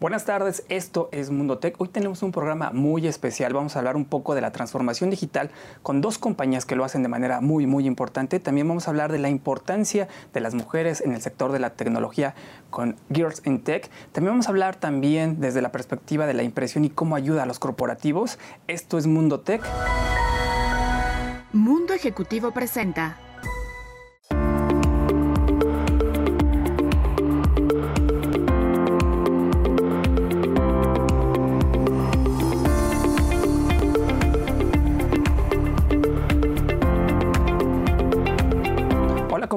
Buenas tardes, esto es Mundo Tech. Hoy tenemos un programa muy especial. Vamos a hablar un poco de la transformación digital con dos compañías que lo hacen de manera muy, muy importante. También vamos a hablar de la importancia de las mujeres en el sector de la tecnología con Girls in Tech. También vamos a hablar también desde la perspectiva de la impresión y cómo ayuda a los corporativos. Esto es Mundo Tech. Mundo Ejecutivo presenta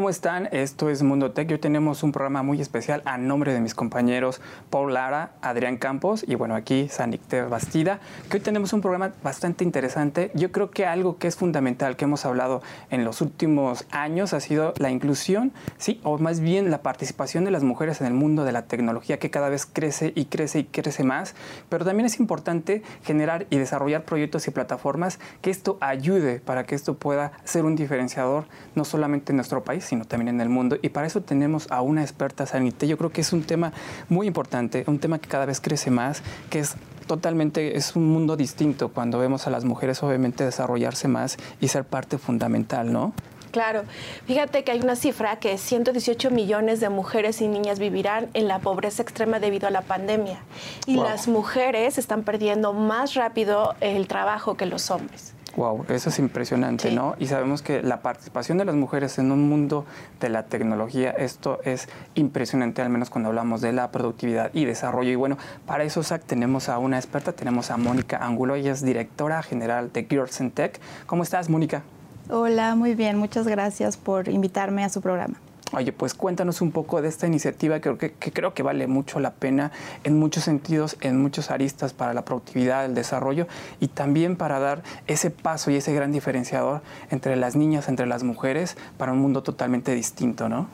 ¿cómo están? Esto es Mundo Tech. Hoy tenemos un programa muy especial a nombre de mis compañeros Paul Lara, Adrián Campos y bueno, aquí Sanicte Bastida, que hoy tenemos un programa bastante interesante. Yo creo que algo que es fundamental que hemos hablado en los últimos años ha sido la inclusión, sí, o más bien la participación de las mujeres en el mundo de la tecnología que cada vez crece y crece y crece más, pero también es importante generar y desarrollar proyectos y plataformas que esto ayude para que esto pueda ser un diferenciador no solamente en nuestro país, sino también en el mundo. Y para eso tenemos a una experta sanité. Yo creo que es un tema muy importante, un tema que cada vez crece más, que es totalmente, es un mundo distinto cuando vemos a las mujeres obviamente desarrollarse más y ser parte fundamental, ¿no? Claro. Fíjate que hay una cifra que 118 millones de mujeres y niñas vivirán en la pobreza extrema debido a la pandemia. Y las mujeres están perdiendo más rápido el trabajo que los hombres. Wow, eso es impresionante, ¿no? Y sabemos que la participación de las mujeres en un mundo de la tecnología, esto es impresionante, al menos cuando hablamos de la productividad y desarrollo. Y bueno, para eso, Zach, tenemos a una experta, tenemos a Mónica Angulo, ella es directora general de Girls in Tech. ¿Cómo estás, Mónica? Hola, muy bien, muchas gracias por invitarme a su programa. Oye, pues cuéntanos un poco de esta iniciativa que, creo que vale mucho la pena en muchos sentidos, en muchos aristas para la productividad, el desarrollo y también para dar ese paso y ese gran diferenciador entre las niñas, entre las mujeres, para un mundo totalmente distinto, ¿no?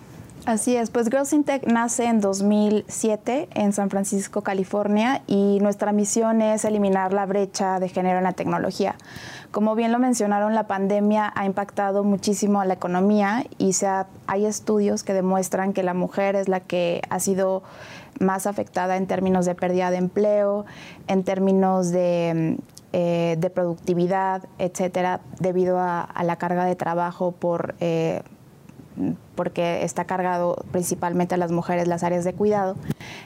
Así es, pues Girls in Tech nace en 2007 en San Francisco, California, y nuestra misión es eliminar la brecha de género en la tecnología. Como bien lo mencionaron, la pandemia ha impactado muchísimo a la economía y se hay estudios que demuestran que la mujer es la que ha sido más afectada en términos de pérdida de empleo, en términos de, eh, productividad, etcétera, debido a, la carga de trabajo por eh, porque está cargado principalmente a las mujeres las áreas de cuidado.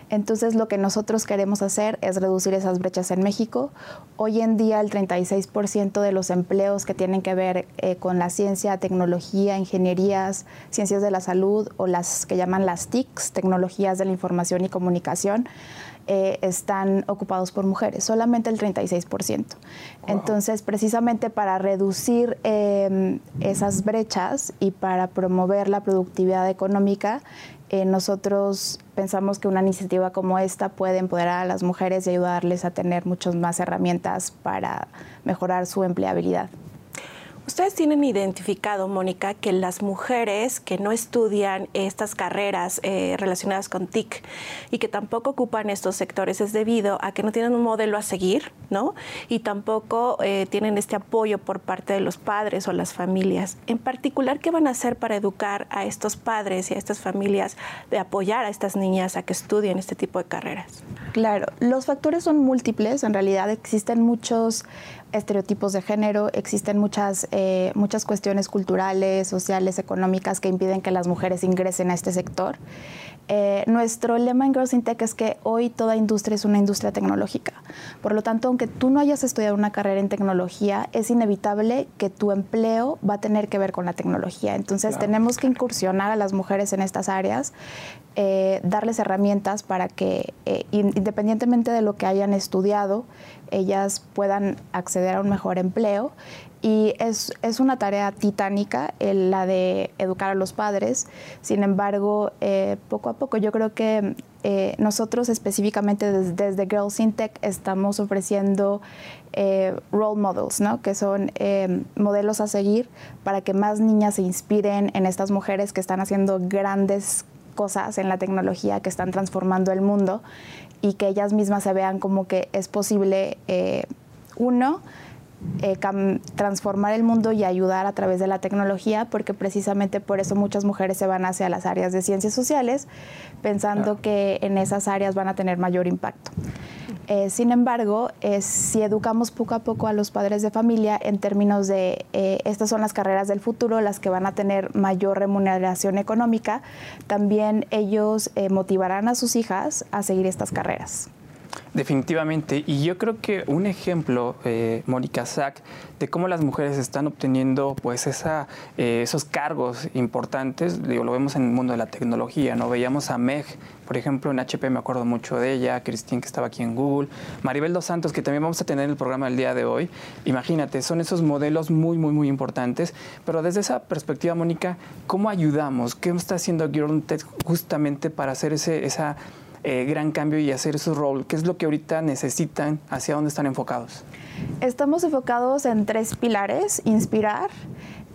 Entonces lo que nosotros queremos hacer es reducir esas brechas en México. Hoy en día el 36% de los empleos que tienen que ver eh, con la ciencia, tecnología, ingenierías, ciencias de la salud o las que llaman las TICs, tecnologías de la información y comunicación, eh, están ocupados por mujeres, solamente el 36%. Entonces, precisamente para reducir em, esas brechas y para promover la productividad económica, eh, nosotros pensamos que una iniciativa como esta puede empoderar a las mujeres y ayudarles a tener muchas más herramientas para mejorar su empleabilidad. Ustedes tienen identificado, Mónica, que las mujeres que no estudian estas carreras eh, relacionadas con TIC y que tampoco ocupan estos sectores es debido a que no tienen un modelo a seguir, ¿no? Y tampoco eh, tienen este apoyo por parte de los padres o las familias. En particular, ¿qué van a hacer para educar a estos padres y a estas familias de apoyar a estas niñas a que estudien este tipo de carreras? Claro, los factores son múltiples. En realidad existen muchos estereotipos de género, existen muchas, eh, muchas cuestiones culturales, sociales, económicas que impiden que las mujeres ingresen a este sector. Eh, nuestro lema en Girls in Tech es que hoy toda industria es una industria tecnológica. Por lo tanto, aunque tú no hayas estudiado una carrera en tecnología, es inevitable que tu empleo va a tener que ver con la tecnología. Entonces, tenemos que incursionar a las mujeres en estas áreas, eh, darles herramientas para que, independientemente de lo que hayan estudiado, ellas puedan acceder a un mejor empleo. Y es, una tarea titánica la de educar a los padres. Sin embargo, eh, poco a poco yo creo que eh, nosotros específicamente desde, Girls in Tech estamos ofreciendo eh, role models, ¿no? que son modelos a seguir para que más niñas se inspiren en estas mujeres que están haciendo grandes cosas en la tecnología, que están transformando el mundo y que ellas mismas se vean como que es posible, eh, uno, eh, transformar el mundo y ayudar a través de la tecnología, porque precisamente por eso muchas mujeres se van hacia las áreas de ciencias sociales, pensando que en esas áreas van a tener mayor impacto. Eh, sin embargo, si educamos poco a poco a los padres de familia en términos de eh, estas son las carreras del futuro, las que van a tener mayor remuneración económica, también ellos motivarán a sus hijas a seguir estas carreras. Definitivamente. Y yo creo que un ejemplo, eh, Mónica Sack, de cómo las mujeres están obteniendo pues esa, eh, esos cargos importantes, digo, lo vemos en el mundo de la tecnología, ¿no? Veíamos a Meg, por ejemplo, en HP me acuerdo mucho de ella, Cristín que estaba aquí en Google, Maribel Dos Santos, que también vamos a tener en el programa del día de hoy. Imagínate, son esos modelos muy, muy, muy importantes. Pero desde esa perspectiva, Mónica, ¿cómo ayudamos? ¿Qué está haciendo Girl Tech justamente para hacer ese, esa eh, gran cambio y hacer su rol? ¿Qué es lo que ahorita necesitan? ¿Hacia dónde están enfocados? Estamos enfocados en tres pilares, inspirar,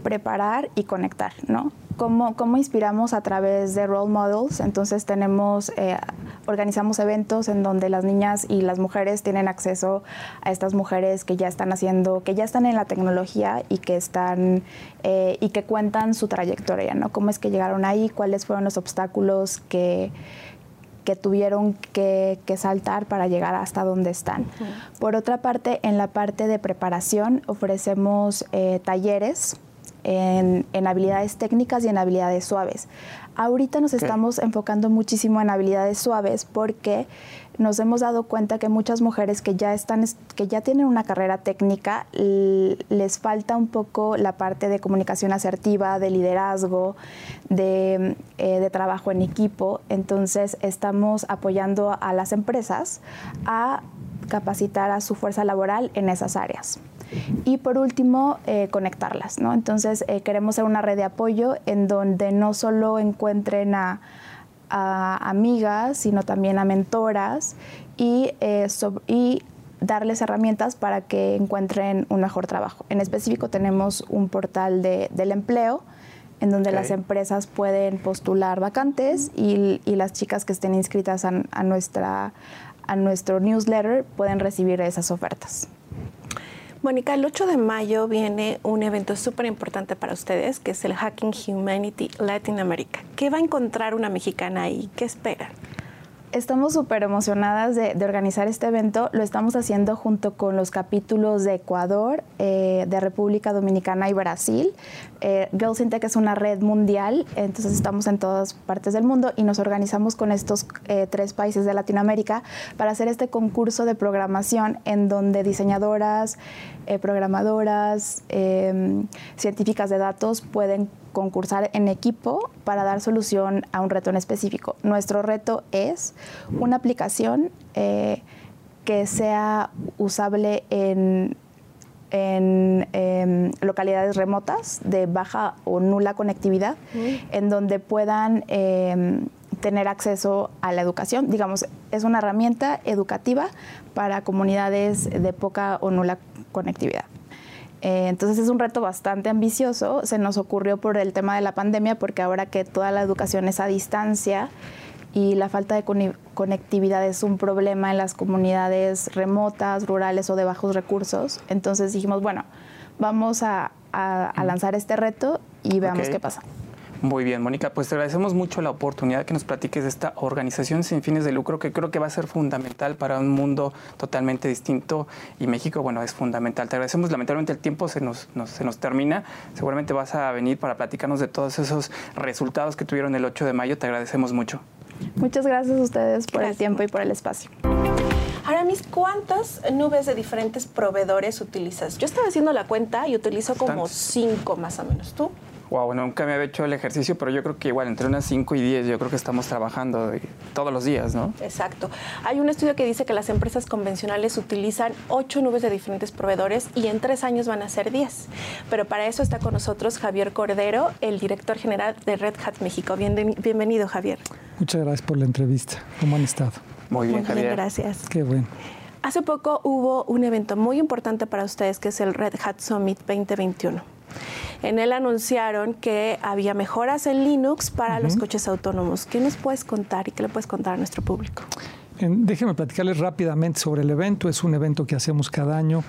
preparar y conectar, ¿no? ¿Cómo, cómo inspiramos a través de role models? Entonces tenemos, eh, organizamos eventos en donde las niñas y las mujeres tienen acceso a estas mujeres que ya están haciendo, que ya están en la tecnología y que están eh, y que cuentan su trayectoria, ¿no? Cómo es que llegaron ahí, cuáles fueron los obstáculos que que tuvieron que, saltar para llegar hasta donde están. Por otra parte, en la parte de preparación ofrecemos eh, talleres en, habilidades técnicas y en habilidades suaves. Ahorita nos estamos enfocando muchísimo en habilidades suaves porque nos hemos dado cuenta que muchas mujeres que ya están que ya tienen una carrera técnica les falta un poco la parte de comunicación asertiva, de liderazgo, de, eh, de trabajo en equipo. Entonces estamos apoyando a las empresas a capacitar a su fuerza laboral en esas áreas. Y por último, eh, conectarlas, ¿no? Entonces, eh, queremos ser una red de apoyo en donde no solo encuentren a, amigas, sino también a mentoras y, eh, y darles herramientas para que encuentren un mejor trabajo. En específico tenemos un portal de, del empleo en donde las empresas pueden postular vacantes y, y, las chicas que estén inscritas a, a, nuestra, a nuestro newsletter pueden recibir esas ofertas. Mónica, el 8 de mayo viene un evento súper importante para ustedes, que es el Hacking Humanity Latin America. ¿Qué va a encontrar una mexicana ahí? ¿Qué esperan? Estamos súper emocionadas de, organizar este evento. Lo estamos haciendo junto con los capítulos de Ecuador, eh, de República Dominicana y Brasil. Eh, Girls in Tech es una red mundial, entonces estamos en todas partes del mundo y nos organizamos con estos eh, tres países de Latinoamérica para hacer este concurso de programación en donde diseñadoras, programadoras, em, científicas de datos pueden concursar en equipo para dar solución a un reto en específico. Nuestro reto es una aplicación eh, que sea usable en, en em, localidades remotas de baja o nula conectividad, en donde puedan em, tener acceso a la educación. Digamos, es una herramienta educativa para comunidades de poca o nula conectividad. Eh, entonces es un reto bastante ambicioso. Se nos ocurrió por el tema de la pandemia, porque ahora que toda la educación es a distancia y la falta de conectividad es un problema en las comunidades remotas, rurales o de bajos recursos, entonces dijimos, bueno, vamos a, lanzar este reto y veamos qué pasa. Muy bien, Mónica, pues te agradecemos mucho la oportunidad que nos platiques de esta organización sin fines de lucro que creo que va a ser fundamental para un mundo totalmente distinto y México, bueno, es fundamental. Te agradecemos, lamentablemente el tiempo se nos, se nos termina, seguramente vas a venir para platicarnos de todos esos resultados que tuvieron el 8 de mayo, te agradecemos mucho. Muchas gracias a ustedes por el tiempo y por el espacio. Aramis, ¿cuántas nubes de diferentes proveedores utilizas? Yo estaba haciendo la cuenta y utilizo como cinco más o menos. ¿Tú? Wow, bueno, nunca me había hecho el ejercicio, pero yo creo que igual entre unas 5 y 10 yo creo que estamos trabajando todos los días, ¿no? Exacto. Hay un estudio que dice que las empresas convencionales utilizan 8 nubes de diferentes proveedores y en 3 años van a ser 10. Pero para eso está con nosotros Javier Cordero, el director general de Red Hat México. bienvenido, Javier. Muchas gracias por la entrevista. ¿Cómo han estado? Muy bien, Javier. gracias. Qué bueno. Hace poco hubo un evento muy importante para ustedes que es el Red Hat Summit 2021. En él anunciaron que había mejoras en Linux para los coches autónomos. ¿Qué nos puedes contar y qué le puedes contar a nuestro público? Déjenme platicarles rápidamente sobre el evento. Es un evento que hacemos cada año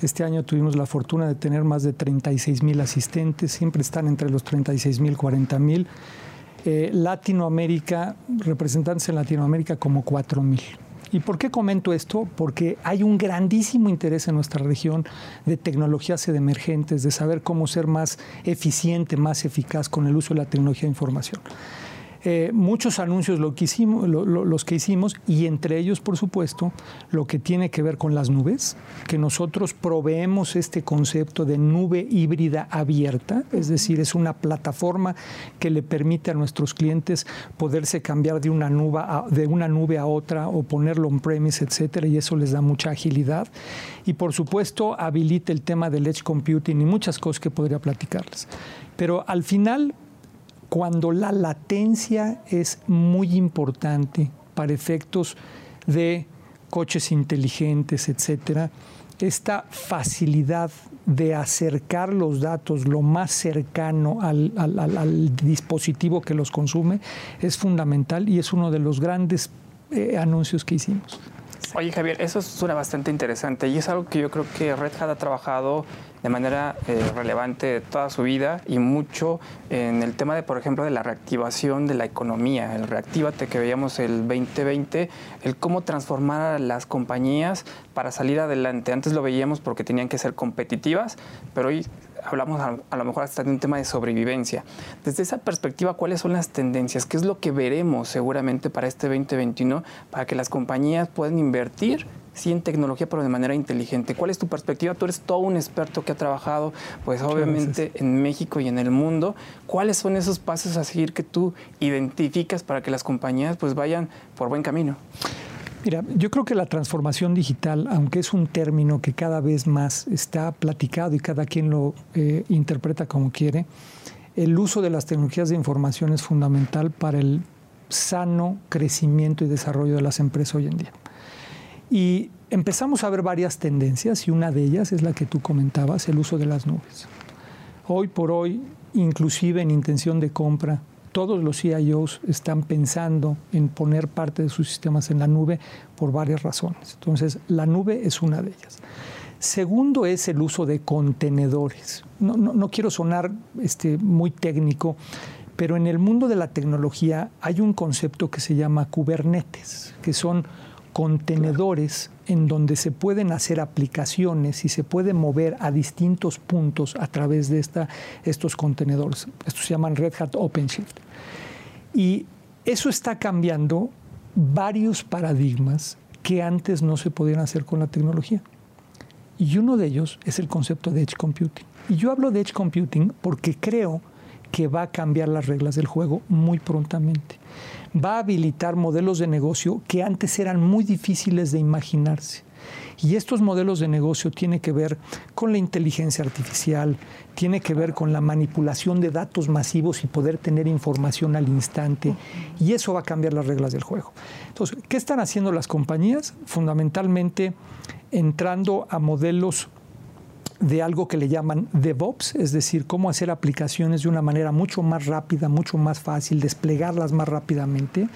Este año tuvimos la fortuna de tener más de 36 mil asistentes, siempre están entre los 36 mil, 40 mil. Eh, Latinoamérica, representantes en Latinoamérica como 4 mil. ¿Y por qué comento esto? Porque hay un grandísimo interés en nuestra región de tecnologías emergentes, de saber cómo ser más eficiente, más eficaz con el uso de la tecnología de información. Eh, muchos anuncios lo que hicimos, los que hicimos y entre ellos, por supuesto, lo que tiene que ver con las nubes, que nosotros proveemos este concepto de nube híbrida abierta, es decir, es una plataforma que le permite a nuestros clientes poderse cambiar de una nube a, de una nube a otra o ponerlo on-premise, etcétera, y eso les da mucha agilidad. Y por supuesto, habilita el tema del edge computing y muchas cosas que podría platicarles. Pero al final, cuando la latencia es muy importante para efectos de coches inteligentes, etcétera, esta facilidad de acercar los datos lo más cercano al, dispositivo que los consume es fundamental y es uno de los grandes eh, anuncios que hicimos. Oye Javier, eso suena bastante interesante y es algo que yo creo que Red Hat ha trabajado de manera eh, relevante toda su vida y mucho en el tema de, por ejemplo, de la reactivación de la economía, el reactívate que veíamos el 2020, el cómo transformar a las compañías para salir adelante. Antes lo veíamos porque tenían que ser competitivas, pero hoy hablamos a, lo mejor hasta de un tema de sobrevivencia. Desde esa perspectiva, ¿cuáles son las tendencias? ¿Qué es lo que veremos seguramente para este 2021 para que las compañías puedan invertir? sí en tecnología, pero de manera inteligente. ¿Cuál es tu perspectiva? Tú eres todo un experto que ha trabajado, pues obviamente en México y en el mundo. ¿Cuáles son esos pasos a seguir que tú identificas para que las compañías pues vayan por buen camino? Mira, yo creo que la transformación digital, aunque es un término que cada vez más está platicado y cada quien lo eh, interpreta como quiere, el uso de las tecnologías de información es fundamental para el sano crecimiento y desarrollo de las empresas hoy en día. Y empezamos a ver varias tendencias y una de ellas es la que tú comentabas, el uso de las nubes. Hoy por hoy, inclusive en intención de compra, todos los CIOs están pensando en poner parte de sus sistemas en la nube por varias razones. Entonces, la nube es una de ellas. Segundo es el uso de contenedores. No, quiero sonar este, muy técnico, pero en el mundo de la tecnología hay un concepto que se llama Kubernetes, que son contenedores en donde se pueden hacer aplicaciones y se puede mover a distintos puntos a través de esta, estos contenedores. Estos se llaman Red Hat OpenShift. Y eso está cambiando varios paradigmas que antes no se podían hacer con la tecnología. Y uno de ellos es el concepto de Edge Computing. Y yo hablo de Edge Computing porque creo que va a cambiar las reglas del juego muy prontamente va a habilitar modelos de negocio que antes eran muy difíciles de imaginarse. Y estos modelos de negocio tienen que ver con la inteligencia artificial, tiene que ver con la manipulación de datos masivos y poder tener información al instante. Y eso va a cambiar las reglas del juego. Entonces, ¿qué están haciendo las compañías? Fundamentalmente entrando a modelos de algo que le llaman DevOps, es decir, cómo hacer aplicaciones de una manera mucho más rápida, mucho más fácil, desplegarlas más rápidamente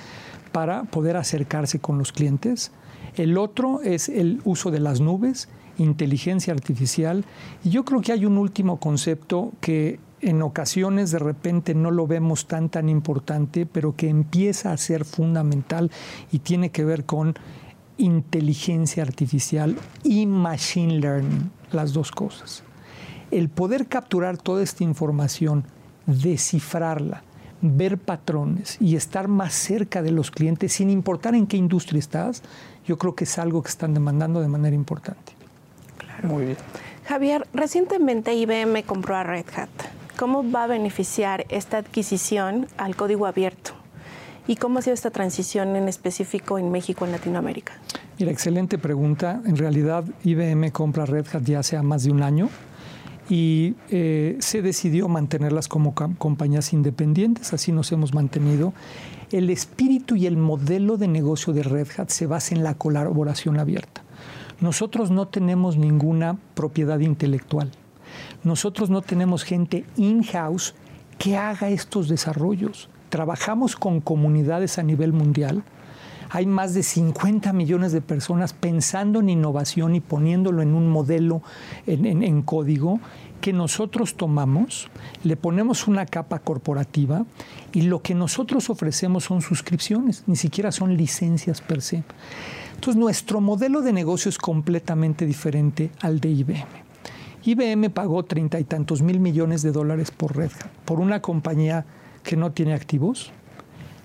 para poder acercarse con los clientes. El otro es el uso de las nubes, inteligencia artificial. Y yo creo que hay un último concepto que en ocasiones de repente no lo vemos tan tan importante, pero que empieza a ser fundamental y tiene que ver con inteligencia artificial y machine learning las dos cosas. El poder capturar toda esta información, descifrarla, ver patrones y estar más cerca de los clientes, sin importar en qué industria estás, yo creo que es algo que están demandando de manera importante. Claro. Muy bien. Javier, recientemente IBM compró a Red Hat. ¿Cómo va a beneficiar esta adquisición al código abierto? ¿Y cómo ha sido esta transición en específico en México, en Latinoamérica? Mira, excelente pregunta. En realidad, IBM compra Red Hat ya hace más de un año y eh, se decidió mantenerlas como compañías independientes, así nos hemos mantenido. El espíritu y el modelo de negocio de Red Hat se basa en la colaboración abierta. Nosotros no tenemos ninguna propiedad intelectual. Nosotros no tenemos gente in-house que haga estos desarrollos. Trabajamos con comunidades a nivel mundial hay más de 50 millones de personas pensando en innovación y poniéndolo en un modelo, en, código, que nosotros tomamos, le ponemos una capa corporativa y lo que nosotros ofrecemos son suscripciones, ni siquiera son licencias per se. Entonces nuestro modelo de negocio es completamente diferente al de IBM. IBM pagó treinta y tantos mil millones de dólares por Red Hat, por una compañía que no tiene activos,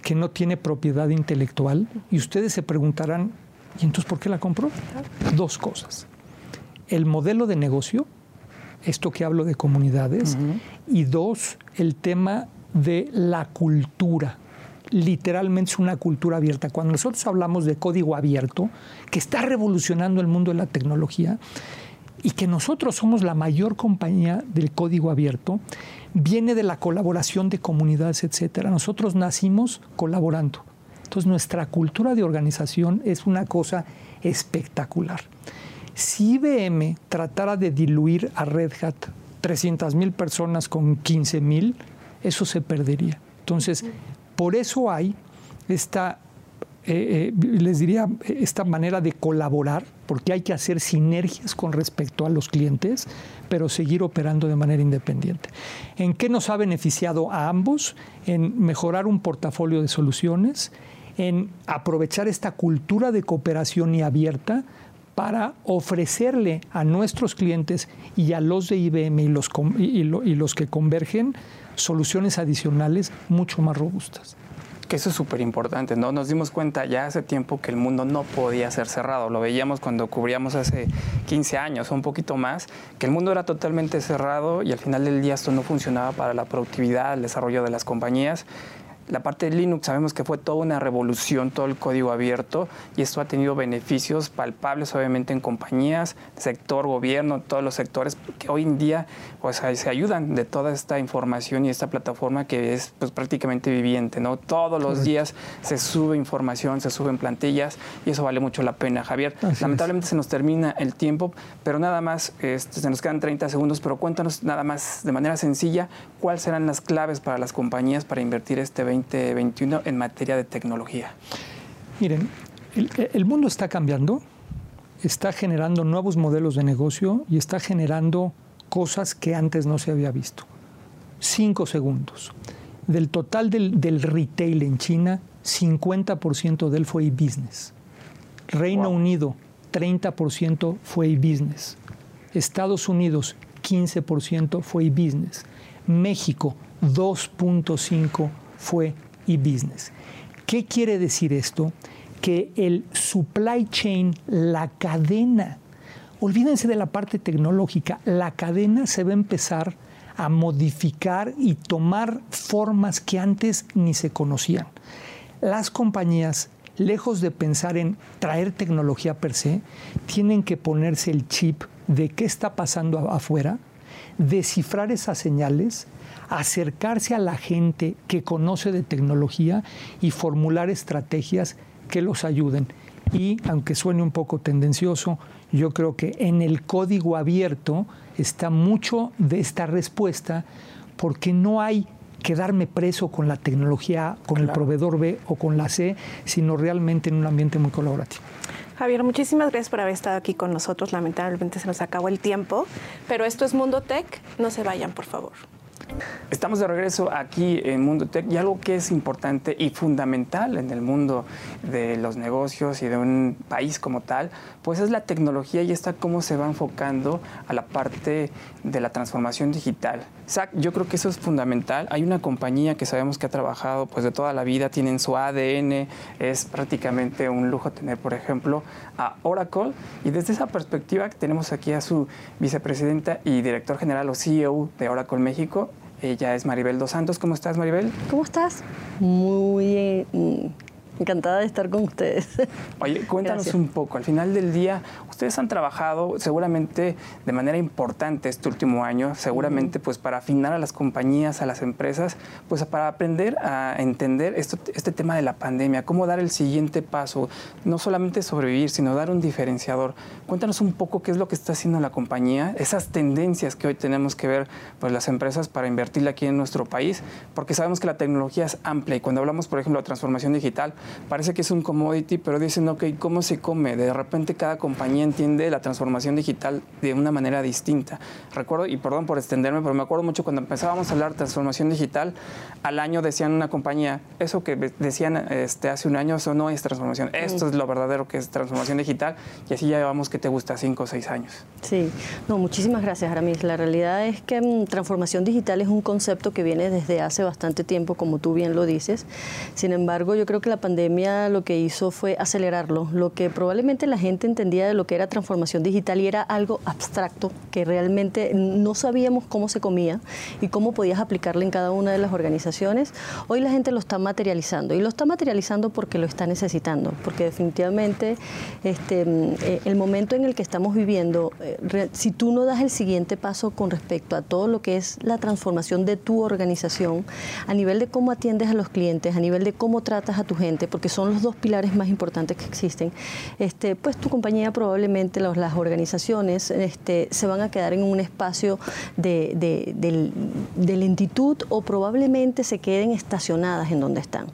que no tiene propiedad intelectual, y ustedes se preguntarán, ¿y entonces por qué la compró? Dos cosas. El modelo de negocio, esto que hablo de comunidades, y dos, el tema de la cultura. Literalmente es una cultura abierta. Cuando nosotros hablamos de código abierto, que está revolucionando el mundo de la tecnología, y que nosotros somos la mayor compañía del código abierto, viene de la colaboración de comunidades, etcétera. Nosotros nacimos colaborando. Entonces nuestra cultura de organización es una cosa espectacular. Si IBM tratara de diluir a Red Hat 300 mil personas con 15 mil, eso se perdería. Entonces, por eso hay esta eh, eh, les diría, esta manera de colaborar, porque hay que hacer sinergias con respecto a los clientes, pero seguir operando de manera independiente. ¿En qué nos ha beneficiado a ambos? En mejorar un portafolio de soluciones, en aprovechar esta cultura de cooperación y abierta para ofrecerle a nuestros clientes y a los de IBM y los, y los que convergen soluciones adicionales mucho más robustas que eso es súper importante, ¿no? Nos dimos cuenta ya hace tiempo que el mundo no podía ser cerrado. Lo veíamos cuando cubríamos hace 15 años o un poquito más, que el mundo era totalmente cerrado y al final del día esto no funcionaba para la productividad, el desarrollo de las compañías la parte de Linux sabemos que fue toda una revolución, todo el código abierto, y esto ha tenido beneficios palpables, obviamente, en compañías, sector, gobierno, todos los sectores que hoy en día pues, se ayudan de toda esta información y esta plataforma que es pues, prácticamente viviente. ¿no? Todos los días se sube información, se suben plantillas, y eso vale mucho la pena, Javier. Lamentablemente se nos termina el tiempo, pero nada más, este, se nos quedan 30 segundos, pero cuéntanos nada más de manera sencilla cuáles serán las claves para las compañías para invertir este 20 2021 en materia de tecnología? Miren, el, mundo está cambiando, está generando nuevos modelos de negocio y está generando cosas que antes no se había visto. Cinco segundos. Del total del, del retail en China, 50% de él fue e-business. Reino Unido, 30% fue e-business. Estados Unidos, 15% fue e-business. México, 2.5% fue e-business. ¿Qué quiere decir esto? Que el supply chain, la cadena, olvídense de la parte tecnológica, la cadena se va a empezar a modificar y tomar formas que antes ni se conocían. Las compañías, lejos de pensar en traer tecnología per se, tienen que ponerse el chip de qué está pasando afuera, descifrar esas señales acercarse a la gente que conoce de tecnología y formular estrategias que los ayuden. Y aunque suene un poco tendencioso, yo creo que en el código abierto está mucho de esta respuesta porque no hay quedarme preso con la tecnología, con el proveedor B o con la C, sino realmente en un ambiente muy colaborativo. Javier, muchísimas gracias por haber estado aquí con nosotros. Lamentablemente se nos acabó el tiempo, pero esto es Mundo Tech. No se vayan, por favor. Estamos de regreso aquí en Mundo Tech y algo que es importante y fundamental en el mundo de los negocios y de un país como tal, pues es la tecnología y está cómo se va enfocando a la parte de la transformación digital. Zach, yo creo que eso es fundamental. Hay una compañía que sabemos que ha trabajado pues de toda la vida, tienen su ADN, es prácticamente un lujo tener, por ejemplo, a Oracle y desde esa perspectiva tenemos aquí a su vicepresidenta y director general o CEO de Oracle México, ella es Maribel Dos Santos. ¿Cómo estás, Maribel? ¿Cómo estás? Muy encantada de estar con ustedes. Oye, cuéntanos un poco. Al final del día, ustedes han trabajado seguramente de manera importante este último año, seguramente pues para afinar a las compañías, a las empresas, pues para aprender a entender esto, este tema de la pandemia, cómo dar el siguiente paso, no solamente sobrevivir, sino dar un diferenciador. Cuéntanos un poco qué es lo que está haciendo la compañía, esas tendencias que hoy tenemos que ver pues las empresas para invertir aquí en nuestro país, porque sabemos que la tecnología es amplia y cuando hablamos, por ejemplo, de transformación digital, parece que es un commodity, pero dicen, ok, ¿cómo se come? De repente cada compañía entiende la transformación digital de una manera distinta. Recuerdo, y perdón por extenderme, pero me acuerdo mucho cuando empezábamos a hablar de transformación digital, al año decían una compañía, eso que decían este, hace un año, eso no es transformación, esto es lo verdadero que es transformación digital, y así ya llevamos que te gusta cinco o seis años. Sí, no, muchísimas gracias, Aramis. La realidad es que mm, transformación digital es un concepto que viene desde hace bastante tiempo, como tú bien lo dices. Sin embargo, yo creo que la pandemia lo que hizo fue acelerarlo. Lo que probablemente la gente entendía de lo que era transformación digital y era algo abstracto, que realmente no sabíamos cómo se comía y cómo podías aplicarlo en cada una de las organizaciones, hoy la gente lo está materializando. Y lo está materializando porque lo está necesitando, porque definitivamente este, eh, el momento en el que estamos viviendo, eh, si tú no das el siguiente paso con respecto a todo lo que es la transformación de tu organización, a nivel de cómo atiendes a los clientes, a nivel de cómo tratas a tu gente, porque son los dos pilares más importantes que existen, este, pues tu compañía probablemente, las organizaciones, este, se van a quedar en un espacio de, de lentitud o probablemente se queden estacionadas en donde están.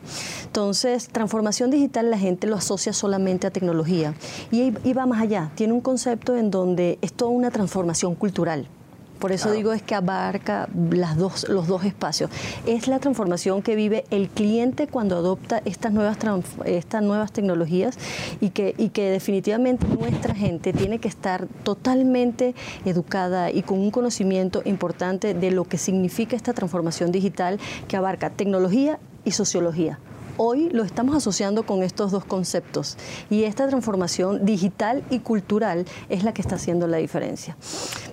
Entonces, transformación digital la gente lo asocia solamente a tecnología y, va más allá. Tiene un concepto en donde es toda una transformación cultural. Por eso digo es que abarca las dos, los dos espacios. Es la transformación que vive el cliente cuando adopta estas nuevas, estas nuevas tecnologías y que, y que definitivamente nuestra gente tiene que estar totalmente educada y con un conocimiento importante de lo que significa esta transformación digital que abarca tecnología y sociología hoy lo estamos asociando con estos dos conceptos y esta transformación digital y cultural es la que está haciendo la diferencia.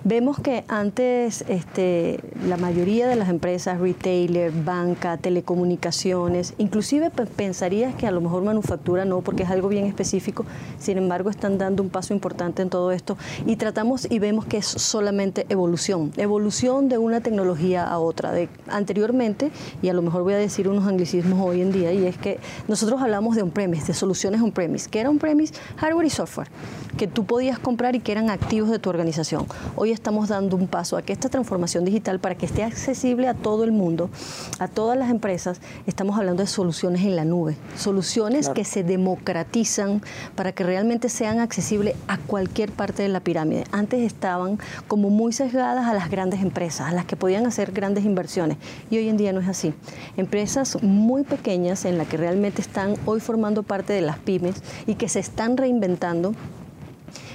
Vemos que antes este, la mayoría de las empresas, retailer, banca, telecomunicaciones, inclusive pensarías que a lo mejor manufactura no, porque es algo bien específico, sin embargo están dando un paso importante en todo esto y tratamos y vemos que es solamente evolución, evolución de una tecnología a otra. Anteriormente, y a lo mejor voy a decir unos anglicismos hoy en día, y es que nosotros hablamos de on-premise, de soluciones on-premise. que era on-premise? Hardware y software, que tú podías comprar y que eran activos de tu organización. Hoy estamos dando un paso a que esta transformación digital, para que esté accesible a todo el mundo, a todas las empresas, estamos hablando de soluciones en la nube, soluciones que se democratizan para que realmente sean accesibles a cualquier parte de la pirámide. Antes estaban como muy sesgadas a las grandes empresas, a las que podían hacer grandes inversiones, y hoy en día no es así. Empresas muy pequeñas en que realmente están hoy formando parte de las pymes y que se están reinventando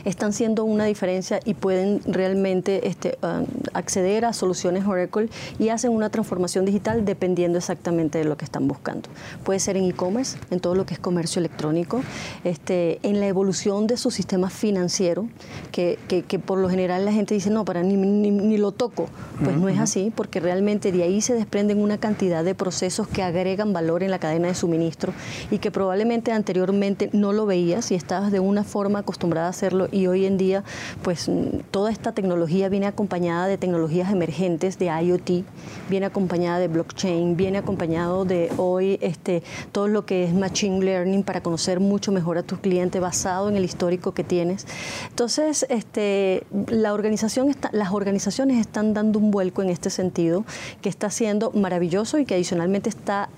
están siendo una diferencia y pueden realmente este, ah, acceder a soluciones Oracle y hacen una transformación digital dependiendo exactamente de lo que están buscando. Puede ser en e-commerce, en todo lo que es comercio electrónico, este, en la evolución de su sistema financiero, que, que, por lo general la gente dice, no, para ni, ni, lo toco. Pues no es así, porque realmente de ahí se desprenden una cantidad de procesos que agregan valor en la cadena de suministro y que probablemente anteriormente no lo veías y estabas de una forma acostumbrada a hacerlo y hoy en día pues toda esta tecnología viene acompañada de tecnologías emergentes de IoT, viene acompañada de blockchain, viene acompañado de hoy este, todo lo que es machine learning para conocer mucho mejor a tu cliente basado en el histórico que tienes. Entonces, este, las organizaciones están dando un vuelco en este sentido que está siendo maravilloso y que adicionalmente está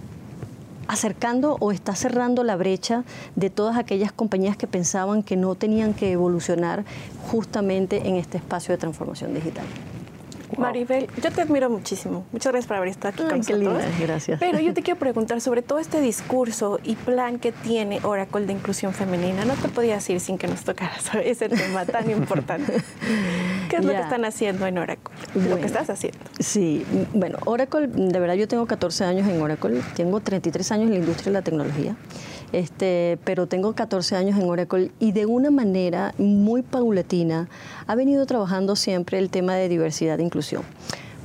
acercando o está cerrando la brecha de todas aquellas compañías que pensaban que no tenían que evolucionar justamente en este espacio de transformación digital. Maribel, yo te admiro muchísimo. Muchas gracias por haber estado aquí con nosotros. gracias. Pero yo te quiero preguntar sobre todo este discurso y plan que tiene Oracle de inclusión femenina. No te podías ir sin que nos tocaras ese tema tan importante. ¿Qué es lo que están haciendo en Oracle? lo que estás haciendo. Sí, bueno, Oracle, de verdad yo tengo 14 años en Oracle, tengo 33 años en la industria de la tecnología este, pero tengo 14 años en Oracle y de una manera muy paulatina ha venido trabajando siempre el tema de diversidad e inclusión.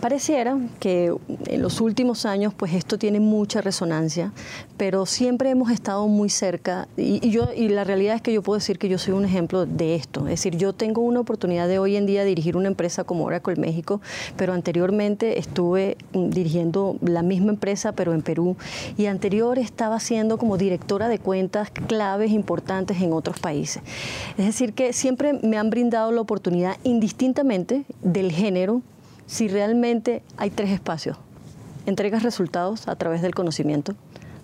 Pareciera que en los últimos años pues esto tiene mucha resonancia, pero siempre hemos estado muy cerca y, yo y la realidad es que yo puedo decir que yo soy un ejemplo de esto, es decir, yo tengo una oportunidad de hoy en día dirigir una empresa como Oracle México, pero anteriormente estuve dirigiendo la misma empresa pero en Perú y anterior estaba siendo como directora de cuentas claves importantes en otros países. Es decir, que siempre me han brindado la oportunidad indistintamente del género si realmente hay tres espacios. Entregas resultados a través del conocimiento,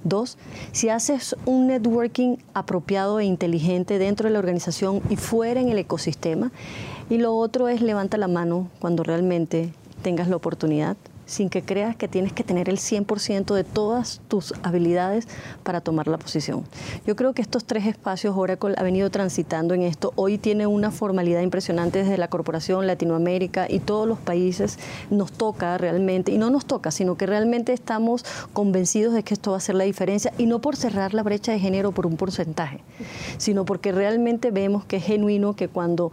Dos, si haces un networking apropiado e inteligente dentro de la organización y fuera en el ecosistema. Y lo otro es levanta la mano cuando realmente tengas la oportunidad sin que creas que tienes que tener el 100% de todas tus habilidades para tomar la posición. Yo creo que estos tres espacios Oracle ha venido transitando en esto. Hoy tiene una formalidad impresionante desde la corporación Latinoamérica y todos los países. Nos toca realmente, y no nos toca, sino que realmente estamos convencidos de que esto va a hacer la diferencia y no por cerrar la brecha de género por un porcentaje, sino porque realmente vemos que es genuino que cuando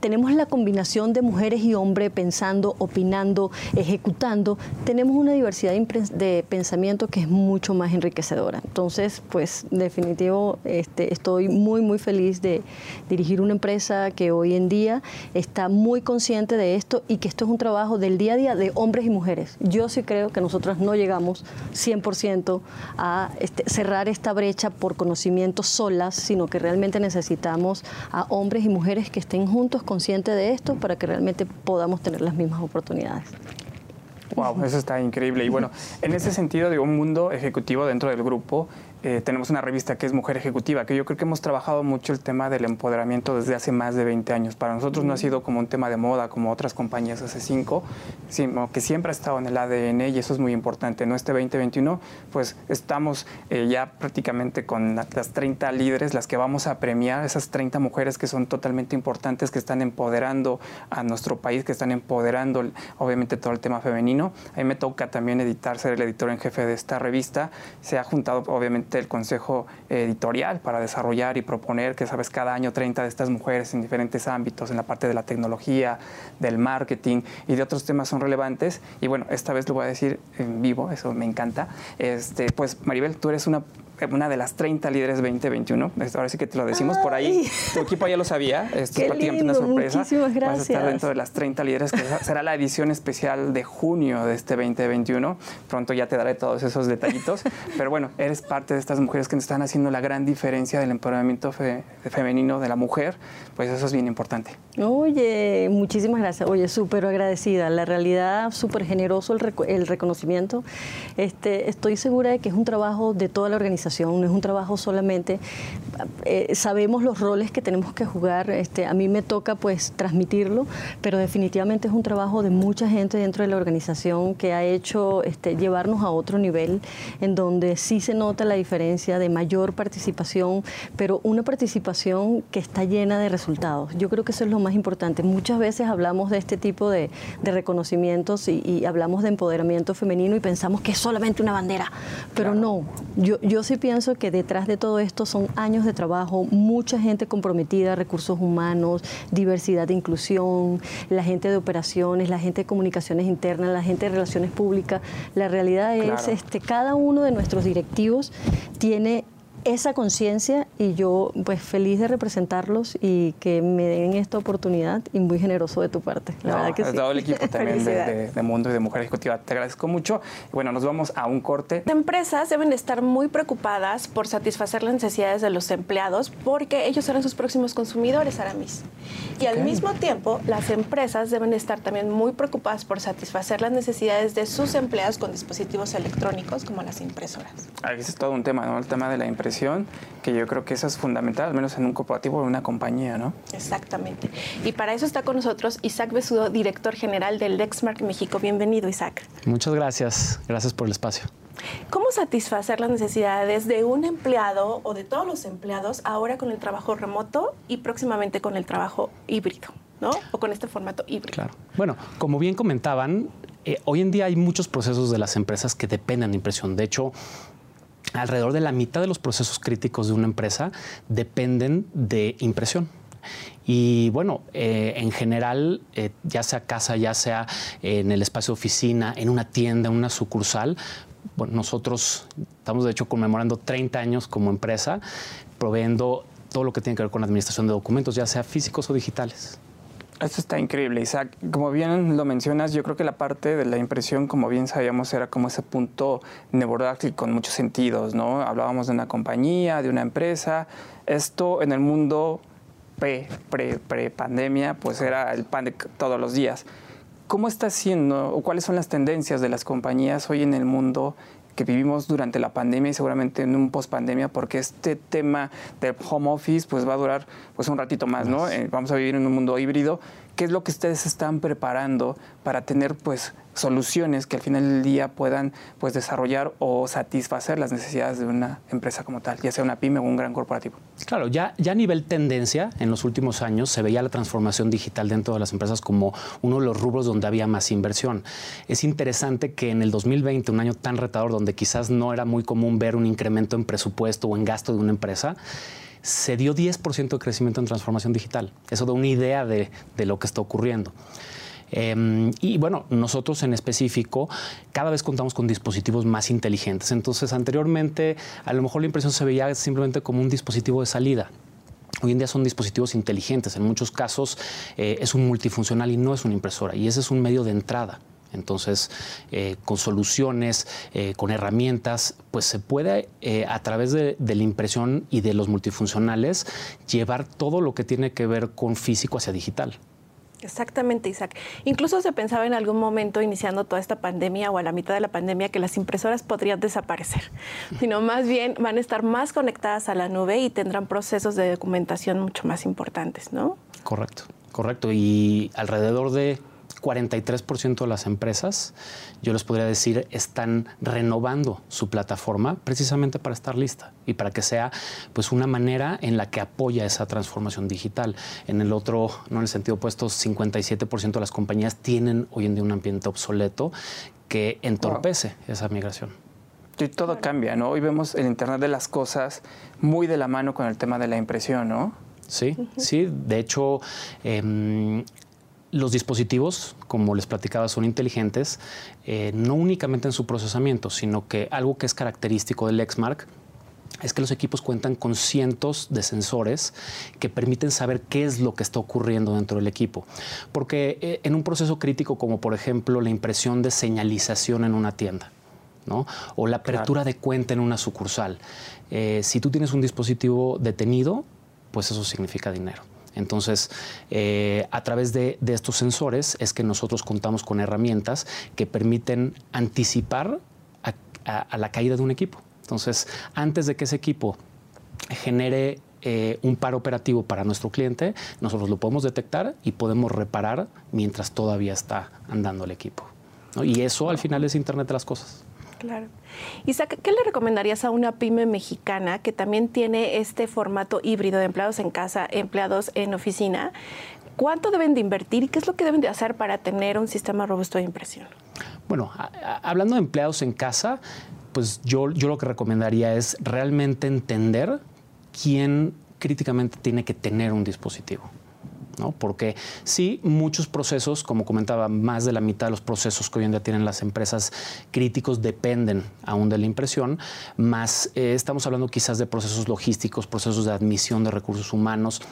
tenemos la combinación de mujeres y hombres pensando, opinando, ejecutando, tenemos una diversidad de pensamiento que es mucho más enriquecedora. Entonces, pues definitivo, este, estoy muy, muy feliz de dirigir una empresa que hoy en día está muy consciente de esto y que esto es un trabajo del día a día de hombres y mujeres. Yo sí creo que nosotros no llegamos 100% a este, cerrar esta brecha por conocimiento solas, sino que realmente necesitamos a hombres y mujeres que estén juntos consciente de esto para que realmente podamos tener las mismas oportunidades. Wow, eso está increíble. Y bueno, en ese sentido de un mundo ejecutivo dentro del grupo, eh, tenemos una revista que es Mujer Ejecutiva, que yo creo que hemos trabajado mucho el tema del empoderamiento desde hace más de 20 años. Para nosotros no ha sido como un tema de moda como otras compañías hace 5, sino que siempre ha estado en el ADN y eso es muy importante. En este 2021, pues estamos eh, ya prácticamente con las 30 líderes, las que vamos a premiar, esas 30 mujeres que son totalmente importantes, que están empoderando a nuestro país, que están empoderando obviamente todo el tema femenino. A mí me toca también editar, ser el editor en jefe de esta revista. Se ha juntado obviamente el consejo editorial para desarrollar y proponer que, sabes, cada año 30 de estas mujeres en diferentes ámbitos, en la parte de la tecnología, del marketing y de otros temas son relevantes. Y bueno, esta vez lo voy a decir en vivo, eso me encanta. Este, pues Maribel, tú eres una una de las 30 líderes 2021. Ahora sí que te lo decimos por ahí. Tu equipo ya lo sabía. Esto es prácticamente una sorpresa. Muchísimas gracias. Vas a estar dentro de las 30 líderes, que será la edición especial de junio de este 2021. Pronto ya te daré todos esos detallitos. Pero bueno, eres parte de estas mujeres que nos están haciendo la gran diferencia del empoderamiento femenino de la mujer. Pues eso es bien importante. Oye, muchísimas gracias. Oye, súper agradecida. La realidad, súper generoso el, el reconocimiento. Este, estoy segura de que es un trabajo de toda la organización no es un trabajo solamente, eh, sabemos los roles que tenemos que jugar, este, a mí me toca pues transmitirlo, pero definitivamente es un trabajo de mucha gente dentro de la organización que ha hecho este, llevarnos a otro nivel en donde sí se nota la diferencia de mayor participación, pero una participación que está llena de resultados. Yo creo que eso es lo más importante. Muchas veces hablamos de este tipo de, reconocimientos y, hablamos de empoderamiento femenino y pensamos que es solamente una bandera, pero no, yo, yo sí pienso que detrás de todo esto son años de trabajo, mucha gente comprometida, recursos humanos, diversidad e inclusión, la gente de operaciones, la gente de comunicaciones internas, la gente de relaciones públicas. La realidad es este cada uno de nuestros directivos tiene esa conciencia y yo pues feliz de representarlos y que me den esta oportunidad y muy generoso de tu parte. La verdad que sí. Todo el equipo también de, Mundo y de Mujer Ejecutiva. Te agradezco mucho. bueno, nos vamos a un corte. Las empresas deben estar muy preocupadas por satisfacer las necesidades de los empleados porque ellos serán sus próximos consumidores, Aramis. Y al mismo tiempo, las empresas deben estar también muy preocupadas por satisfacer las necesidades de sus empleados con dispositivos electrónicos como las impresoras. Ahí es todo un tema, ¿no? El tema de la impresión que yo creo que eso es fundamental, al menos en un corporativo o en una compañía, ¿no? Exactamente. Y para eso está con nosotros Isaac Besudo, director general del Lexmark México. Bienvenido, Isaac. Muchas gracias. Gracias por el espacio. ¿Cómo satisfacer las necesidades de un empleado o de todos los empleados ahora con el trabajo remoto y próximamente con el trabajo híbrido? ¿no? O con este formato híbrido. Claro. Bueno, como bien comentaban, eh, hoy en día hay muchos procesos de las empresas que dependen de impresión. De hecho, alrededor de la mitad de los procesos críticos de una empresa dependen de impresión. Y bueno, eh, en general, eh, ya sea casa, ya sea en el espacio de oficina, en una tienda, en una sucursal, nosotros estamos de hecho conmemorando 30 años como empresa, proveyendo todo lo que tiene que ver con la administración de documentos, ya sea físicos o digitales. Esto está increíble, Isaac. Como bien lo mencionas, yo creo que la parte de la impresión, como bien sabíamos, era como ese punto neurálgico con muchos sentidos, ¿no? Hablábamos de una compañía, de una empresa. Esto en el mundo pre-pandemia, pre, pues era el pan de todos los días. ¿Cómo está siendo o cuáles son las tendencias de las compañías hoy en el mundo que vivimos durante la pandemia y seguramente en un post pandemia, porque este tema del home office pues va a durar pues un ratito más, ¿no? Eh, vamos a vivir en un mundo híbrido. ¿Qué es lo que ustedes están preparando para tener pues soluciones que al final del día puedan pues, desarrollar o satisfacer las necesidades de una empresa como tal, ya sea una pyme o un gran corporativo. Claro, ya, ya a nivel tendencia, en los últimos años se veía la transformación digital dentro de las empresas como uno de los rubros donde había más inversión. Es interesante que en el 2020, un año tan retador donde quizás no era muy común ver un incremento en presupuesto o en gasto de una empresa, se dio 10% de crecimiento en transformación digital. Eso da una idea de, de lo que está ocurriendo. Em, y bueno, nosotros en específico cada vez contamos con dispositivos más inteligentes. Entonces, anteriormente a lo mejor la impresión se veía simplemente como un dispositivo de salida. Hoy en día son dispositivos inteligentes. En muchos casos eh, es un multifuncional y no es una impresora. Y ese es un medio de entrada. Entonces, eh, con soluciones, eh, con herramientas, pues se puede, a través de, de, la impresión y de los multifuncionales, llevar todo lo que tiene que ver con físico hacia digital. Exactamente, Isaac. Incluso se pensaba en algún momento, iniciando toda esta pandemia o a la mitad de la pandemia, que las impresoras podrían desaparecer, sino más bien van a estar más conectadas a la nube y tendrán procesos de documentación mucho más importantes, ¿no? Correcto, correcto. Y alrededor de 43% de las empresas, yo les podría decir, están renovando su plataforma precisamente para estar lista y para que sea pues una manera en la que apoya esa transformación digital. En el otro, no en el sentido opuesto, 57% de las compañías tienen hoy en día un ambiente obsoleto que entorpece esa migración. Y todo cambia, ¿no? Hoy vemos el Internet de las cosas muy de la mano con el tema de la impresión, ¿no? Sí, sí. De hecho, eh, los dispositivos, como les platicaba, son inteligentes, eh, no únicamente en su procesamiento, sino que algo que es característico del Lexmark es que los equipos cuentan con cientos de sensores que permiten saber qué es lo que está ocurriendo dentro del equipo. Porque eh, en un proceso crítico como por ejemplo la impresión de señalización en una tienda, ¿no? o la apertura de cuenta en una sucursal, eh, si tú tienes un dispositivo detenido, pues eso significa dinero. Entonces, eh, a través de, estos sensores es que nosotros contamos con herramientas que permiten anticipar a, la caída de un equipo. Entonces, antes de que ese equipo genere eh, un paro operativo para nuestro cliente, nosotros lo podemos detectar y podemos reparar mientras todavía está andando el equipo. Y eso al final es Internet de las Cosas. Claro. Isaac, ¿qué le recomendarías a una pyme mexicana que también tiene este formato híbrido de empleados en casa, empleados en oficina? ¿Cuánto deben de invertir y qué es lo que deben de hacer para tener un sistema robusto de impresión? Bueno, hablando de empleados en casa, pues yo, yo lo que recomendaría es realmente entender quién críticamente tiene que tener un dispositivo. Porque sí, muchos procesos, como comentaba, más de la mitad de los procesos que hoy en día tienen las empresas críticos dependen aún de la impresión, más eh, estamos hablando quizás de procesos logísticos, procesos de admisión de recursos humanos,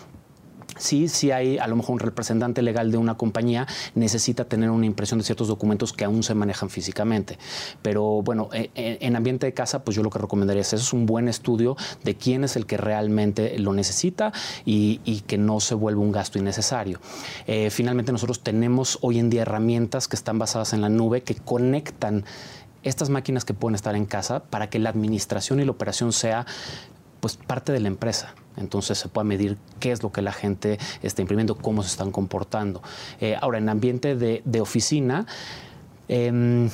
Sí, sí hay a lo mejor un representante legal de una compañía necesita tener una impresión de ciertos documentos que aún se manejan físicamente. Pero bueno, eh, eh, en ambiente de casa, pues yo lo que recomendaría es eso, es un buen estudio de quién es el que realmente lo necesita y, que no se vuelva un gasto innecesario. Eh, finalmente nosotros tenemos hoy en día herramientas que están basadas en la nube que conectan estas máquinas que pueden estar en casa para que la administración y la operación sea pues parte de la empresa. Entonces se puede medir qué es lo que la gente está imprimiendo, cómo se están comportando. Eh, ahora, en ambiente de, oficina, em,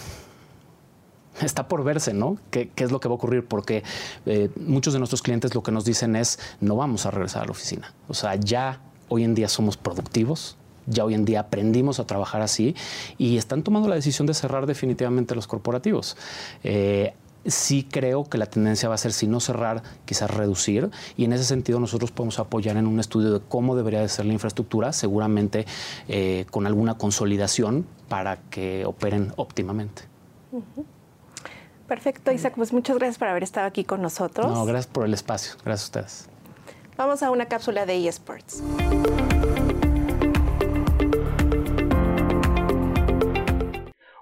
está por verse, ¿no? ¿Qué, es lo que va a ocurrir? Porque eh, muchos de nuestros clientes lo que nos dicen es, no vamos a regresar a la oficina. O sea, ya hoy en día somos productivos, ya hoy en día aprendimos a trabajar así y están tomando la decisión de cerrar definitivamente los corporativos. Eh, sí creo que la tendencia va a ser, si no cerrar, quizás reducir. Y en ese sentido nosotros podemos apoyar en un estudio de cómo debería de ser la infraestructura, seguramente eh, con alguna consolidación para que operen óptimamente. Perfecto, Isaac. Pues muchas gracias por haber estado aquí con nosotros. No, gracias por el espacio. Gracias a ustedes. Vamos a una cápsula de eSports.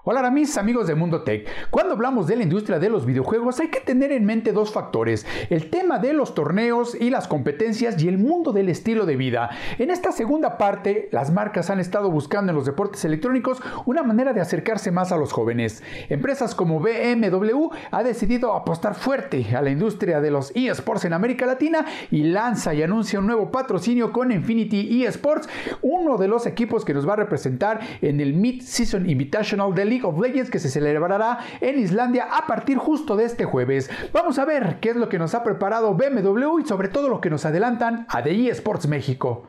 Hola mis amigos de Mundo Tech. Cuando hablamos de la industria de los videojuegos hay que tener en mente dos factores, el tema de los torneos y las competencias y el mundo del estilo de vida. En esta segunda parte, las marcas han estado buscando en los deportes electrónicos una manera de acercarse más a los jóvenes. Empresas como BMW ha decidido apostar fuerte a la industria de los eSports en América Latina y lanza y anuncia un nuevo patrocinio con Infinity eSports, uno de los equipos que nos va a representar en el Mid-Season Invitational del League of Legends que se celebrará en Islandia a partir justo de este jueves. Vamos a ver qué es lo que nos ha preparado BMW y sobre todo lo que nos adelantan a The eSports México.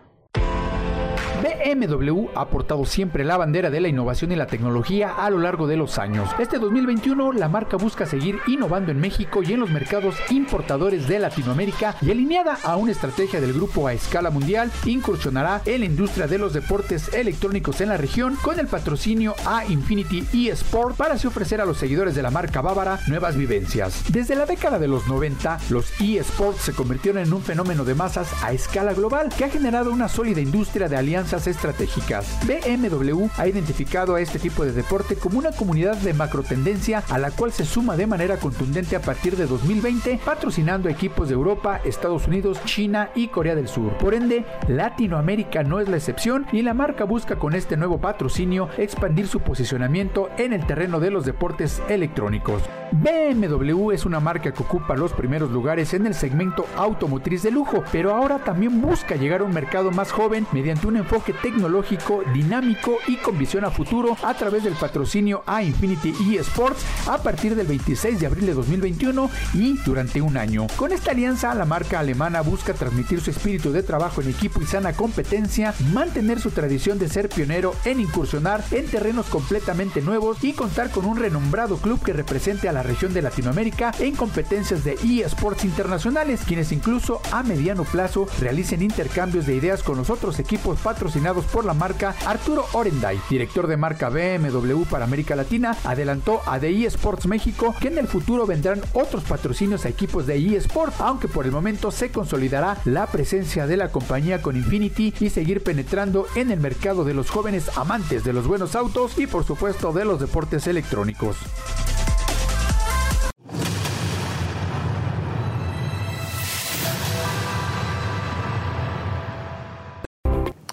BMW ha portado siempre la bandera de la innovación y la tecnología a lo largo de los años. Este 2021 la marca busca seguir innovando en México y en los mercados importadores de Latinoamérica y alineada a una estrategia del grupo a escala mundial, incursionará en la industria de los deportes electrónicos en la región con el patrocinio a Infinity eSport para así ofrecer a los seguidores de la marca bávara nuevas vivencias. Desde la década de los 90, los eSports se convirtieron en un fenómeno de masas a escala global que ha generado una sólida industria de alianzas estratégicas. BMW ha identificado a este tipo de deporte como una comunidad de macro tendencia a la cual se suma de manera contundente a partir de 2020, patrocinando equipos de Europa, Estados Unidos, China y Corea del Sur. Por ende, Latinoamérica no es la excepción y la marca busca con este nuevo patrocinio expandir su posicionamiento en el terreno de los deportes electrónicos. BMW es una marca que ocupa los primeros lugares en el segmento automotriz de lujo, pero ahora también busca llegar a un mercado más joven mediante un enfoque tecnológico, dinámico y con visión a futuro a través del patrocinio a Infinity eSports a partir del 26 de abril de 2021 y durante un año. Con esta alianza, la marca alemana busca transmitir su espíritu de trabajo en equipo y sana competencia, mantener su tradición de ser pionero en incursionar en terrenos completamente nuevos y contar con un renombrado club que represente a la región de Latinoamérica en competencias de eSports internacionales, quienes incluso a mediano plazo realicen intercambios de ideas con los otros equipos patrocinados por la marca Arturo Orenday, director de marca BMW para América Latina, adelantó a The eSports México que en el futuro vendrán otros patrocinios a equipos de eSports, aunque por el momento se consolidará la presencia de la compañía con Infinity y seguir penetrando en el mercado de los jóvenes amantes de los buenos autos y por supuesto de los deportes electrónicos.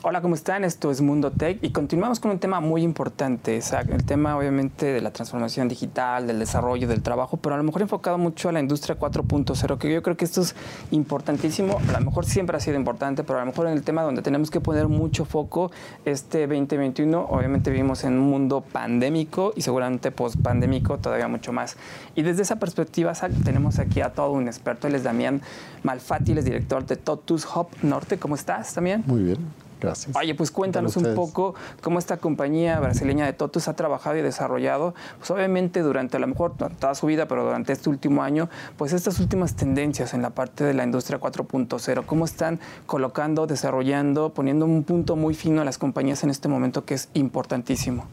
Hola, ¿cómo están? Esto es Mundo Tech y continuamos con un tema muy importante, el tema obviamente de la transformación digital, del desarrollo, del trabajo, pero a lo mejor enfocado mucho a la industria 4.0, que yo creo que esto es importantísimo, a lo mejor siempre ha sido importante, pero a lo mejor en el tema donde tenemos que poner mucho foco este 2021, obviamente vivimos en un mundo pandémico y seguramente post-pandémico todavía mucho más. Y desde esa perspectiva tenemos aquí a todo un experto, él es Damián Malfatti, él es director de Totus Hub Norte, ¿cómo estás también? Muy bien. Gracias. Oye, pues cuéntanos un poco cómo esta compañía brasileña de Totus ha trabajado y desarrollado, pues obviamente durante a lo mejor toda su vida, pero durante este último año, pues estas últimas tendencias en la parte de la industria 4.0, cómo están colocando, desarrollando, poniendo un punto muy fino a las compañías en este momento que es importantísimo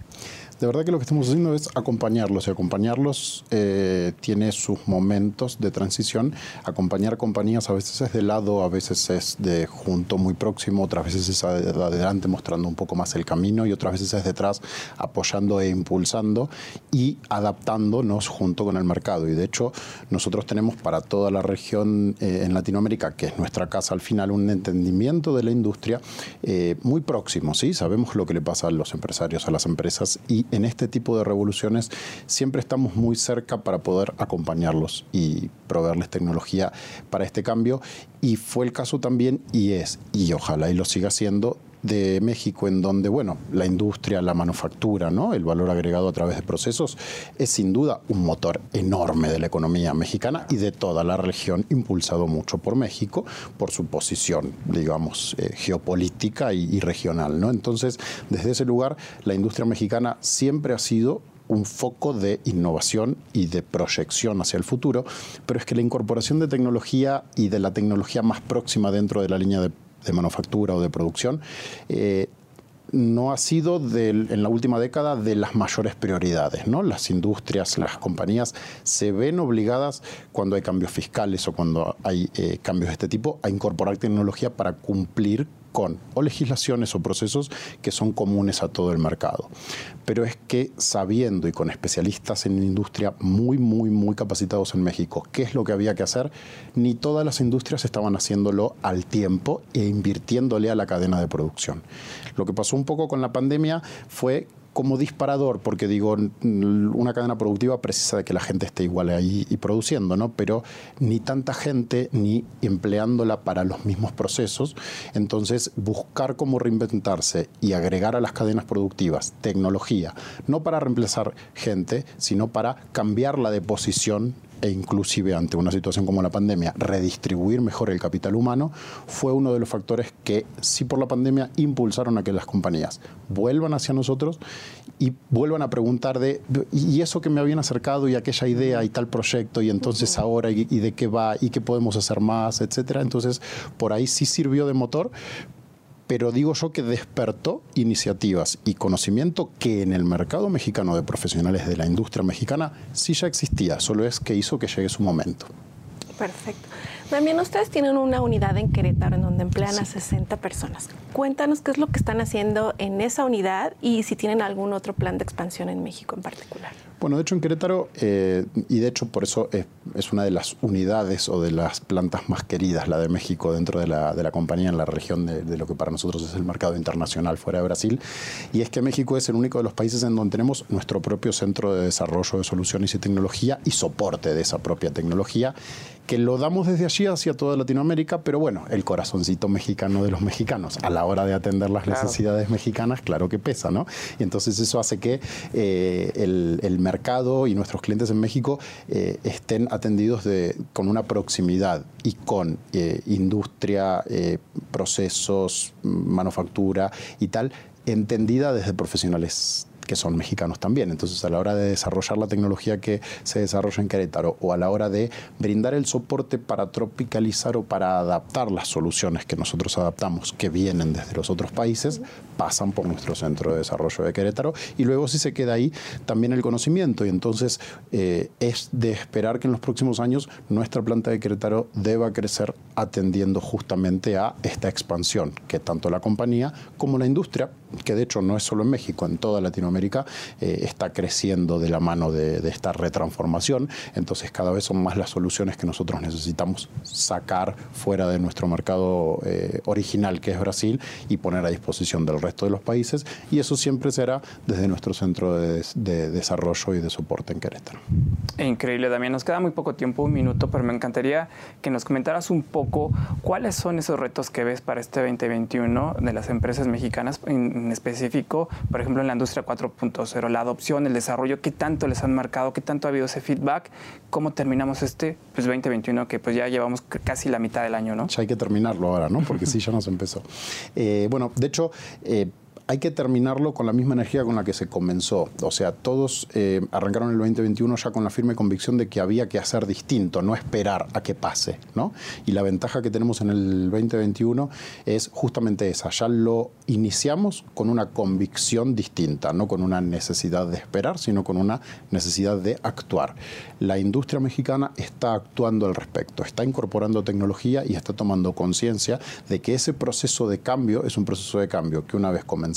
de verdad que lo que estamos haciendo es acompañarlos y acompañarlos eh, tiene sus momentos de transición. Acompañar compañías a veces es de lado, a veces es de junto muy próximo, otras veces es adelante mostrando un poco más el camino y otras veces es detrás apoyando e impulsando y adaptándonos junto con el mercado. Y de hecho nosotros tenemos para toda la región eh, en Latinoamérica, que es nuestra casa al final, un entendimiento de la industria eh, muy próximo. ¿sí? Sabemos lo que le pasa a los empresarios, a las empresas y en este tipo de revoluciones siempre estamos muy cerca para poder acompañarlos y proveerles tecnología para este cambio. Y fue el caso también, y es, y ojalá y lo siga siendo, de México, en donde, bueno, la industria, la manufactura, ¿no? el valor agregado a través de procesos, es sin duda un motor enorme de la economía mexicana y de toda la región, impulsado mucho por México, por su posición, digamos, eh, geopolítica y, y regional. ¿no? Entonces, desde ese lugar, la industria mexicana siempre ha sido un foco de innovación y de proyección hacia el futuro, pero es que la incorporación de tecnología y de la tecnología más próxima dentro de la línea de de manufactura o de producción, eh, no ha sido en la última década de las mayores prioridades. ¿no? Las industrias, las compañías se ven obligadas cuando hay cambios fiscales o cuando hay eh, cambios de este tipo a incorporar tecnología para cumplir con o legislaciones o procesos que son comunes a todo el mercado. Pero es que sabiendo y con especialistas en industria muy, muy, muy capacitados en México, qué es lo que había que hacer, ni todas las industrias estaban haciéndolo al tiempo e invirtiéndole a la cadena de producción. Lo que pasó un poco con la pandemia fue como disparador, porque digo, una cadena productiva precisa de que la gente esté igual ahí y produciendo, ¿no? Pero ni tanta gente ni empleándola para los mismos procesos. Entonces, buscar cómo reinventarse y agregar a las cadenas productivas tecnología, no para reemplazar gente, sino para cambiarla de posición e inclusive ante una situación como la pandemia, redistribuir mejor el capital humano, fue uno de los factores que sí por la pandemia impulsaron a que las compañías vuelvan hacia nosotros y vuelvan a preguntar de, y eso que me habían acercado y aquella idea y tal proyecto y entonces ahora y, y de qué va y qué podemos hacer más, etcétera. Entonces, por ahí sí sirvió de motor, pero digo yo que despertó iniciativas y conocimiento que en el mercado mexicano de profesionales de la industria mexicana sí ya existía, solo es que hizo que llegue su momento. Perfecto. También ustedes tienen una unidad en Querétaro en donde emplean a 60 personas. Cuéntanos qué es lo que están haciendo en esa unidad y si tienen algún otro plan de expansión en México en particular. Bueno, de hecho en Querétaro, eh, y de hecho por eso es, es, una de las unidades o de las plantas más queridas, la de México, dentro de la, de la compañía en la región de, de, lo que para nosotros es el mercado internacional fuera de Brasil, y es que México es el único de los países en donde tenemos nuestro propio centro de desarrollo de soluciones y tecnología y soporte de esa propia tecnología que lo damos desde allí hacia toda Latinoamérica, pero bueno, el corazoncito mexicano de los mexicanos, a la hora de atender las claro. necesidades mexicanas, claro que pesa, ¿no? Y entonces eso hace que eh, el, el, mercado y nuestros clientes en México eh, estén atendidos de, con una proximidad y con eh, industria, procesos, manufactura y tal, entendida desde profesionales que son mexicanos también. Entonces, a la hora de desarrollar la tecnología que se desarrolla en Querétaro o a la hora de brindar el soporte para tropicalizar o para adaptar las soluciones que nosotros adaptamos, que vienen desde los otros países, pasan por nuestro centro de desarrollo de Querétaro y luego si se queda ahí también el conocimiento y entonces eh, es de esperar que en los próximos años nuestra planta de Querétaro deba crecer atendiendo justamente a esta expansión que tanto la compañía como la industria, que de hecho no es solo en México, en toda Latinoamérica, eh, está creciendo de la mano de, esta retransformación. Entonces cada vez son más las soluciones que nosotros necesitamos sacar fuera de nuestro mercado eh, original, que es Brasil, y poner a disposición del resto de los países. Y eso siempre será desde nuestro centro de, de desarrollo y de soporte en Querétaro. Increíble, Damián. Nos queda muy poco tiempo, un minuto, pero me encantaría que nos comentaras un poco cuáles son esos retos que ves para este 2021 de las empresas mexicanas, en específico, por ejemplo, en la industria 4.0, la adopción, el desarrollo, qué tanto les han marcado, qué tanto ha habido ese feedback, cómo terminamos este pues, 2021, que pues ya llevamos casi la mitad del año, ¿no? Ya hay que terminarlo ahora, ¿no? Porque sí, ya nos empezó. Eh, bueno, de hecho, eh, hay que terminarlo con la misma energía con la que se comenzó. O sea, todos eh, arrancaron el 2021 ya con la firme convicción de que había que hacer distinto, no esperar a que pase. ¿no? Y la ventaja que tenemos en el 2021 es justamente esa. Ya lo iniciamos con una convicción distinta, no con una necesidad de esperar, sino con una necesidad de actuar. La industria mexicana está actuando al respecto, está incorporando tecnología y está tomando conciencia de que ese proceso de cambio es un proceso de cambio que una vez comenzado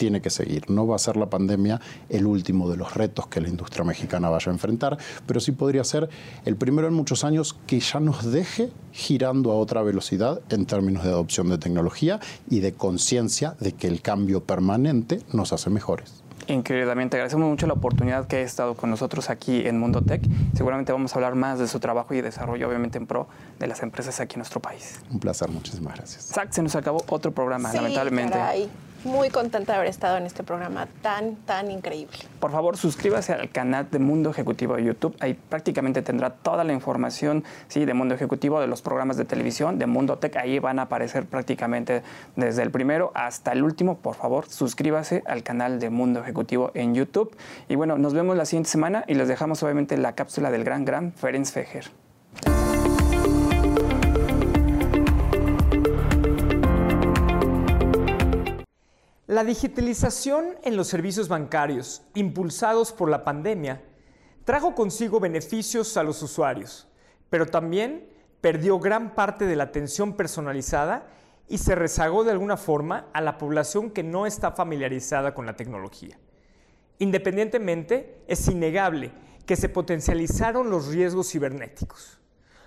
tiene que seguir. No va a ser la pandemia el último de los retos que la industria mexicana vaya a enfrentar, pero sí podría ser el primero en muchos años que ya nos deje girando a otra velocidad en términos de adopción de tecnología y de conciencia de que el cambio permanente nos hace mejores. Increíble, también te agradecemos mucho la oportunidad que ha estado con nosotros aquí en Mundo Tech. Seguramente vamos a hablar más de su trabajo y desarrollo, obviamente en pro de las empresas aquí en nuestro país. Un placer, muchísimas gracias. Zack, se nos acabó otro programa, sí, lamentablemente. Caray. Muy contenta de haber estado en este programa tan, tan increíble. Por favor, suscríbase al canal de Mundo Ejecutivo de YouTube. Ahí prácticamente tendrá toda la información de Mundo Ejecutivo, de los programas de televisión, de Mundo Tech. Ahí van a aparecer prácticamente desde el primero hasta el último. Por favor, suscríbase al canal de Mundo Ejecutivo en YouTube. Y bueno, nos vemos la siguiente semana y les dejamos obviamente la cápsula del gran, gran Ferenc Fejer. La digitalización en los servicios bancarios, impulsados por la pandemia, trajo consigo beneficios a los usuarios, pero también perdió gran parte de la atención personalizada y se rezagó de alguna forma a la población que no está familiarizada con la tecnología. Independientemente, es innegable que se potencializaron los riesgos cibernéticos.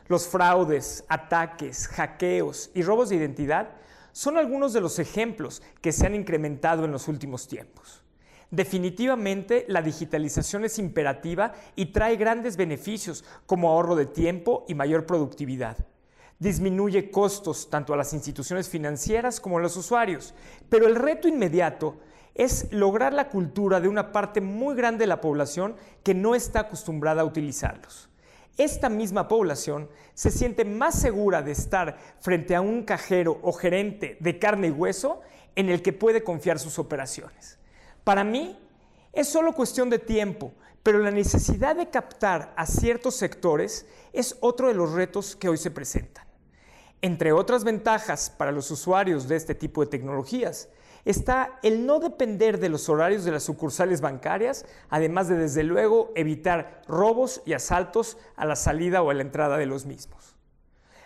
Los fraudes, ataques, hackeos y robos de identidad son algunos de los ejemplos que se han incrementado en los últimos tiempos. Definitivamente la digitalización es imperativa y trae grandes beneficios como ahorro de tiempo y mayor productividad disminuye costos tanto a las instituciones financieras como a los usuarios. Pero el reto inmediato es lograr la cultura de una parte muy grande de la población que no está acostumbrada a utilizarlos. Esta misma población se siente más segura de estar frente a un cajero o gerente de carne y hueso en el que puede confiar sus operaciones. Para mí, es solo cuestión de tiempo, pero la necesidad de captar a ciertos sectores es otro de los retos que hoy se presentan. Entre otras ventajas para los usuarios de este tipo de tecnologías está el no depender de los horarios de las sucursales bancarias, además de desde luego evitar robos y asaltos a la salida o a la entrada de los mismos.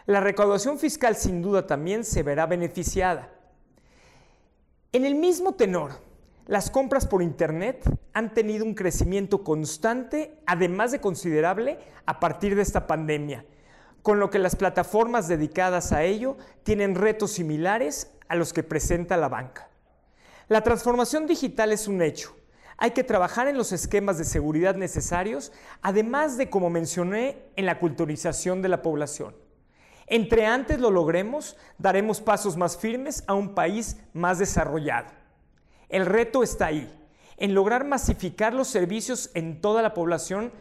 La recaudación fiscal sin duda también se verá beneficiada. En el mismo tenor, las compras por Internet han tenido un crecimiento constante, además de considerable, a partir de esta pandemia con lo que las plataformas dedicadas a ello tienen retos similares a los que presenta la banca. La transformación digital es un hecho. Hay que trabajar en los esquemas de seguridad necesarios, además de, como mencioné, en la culturización de la población. Entre antes lo logremos, daremos pasos más firmes a un país más desarrollado. El reto está ahí, en lograr masificar los servicios en toda la población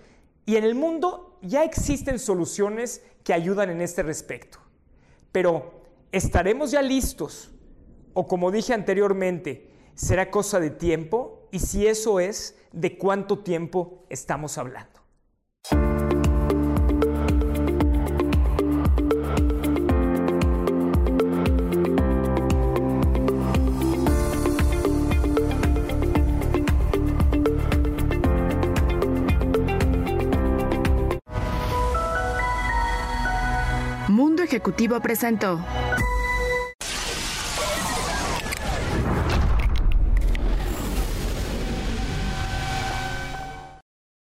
y en el mundo ya existen soluciones que ayudan en este respecto. Pero, ¿estaremos ya listos? O como dije anteriormente, ¿será cosa de tiempo? Y si eso es, ¿de cuánto tiempo estamos hablando? Ejecutivo presentó.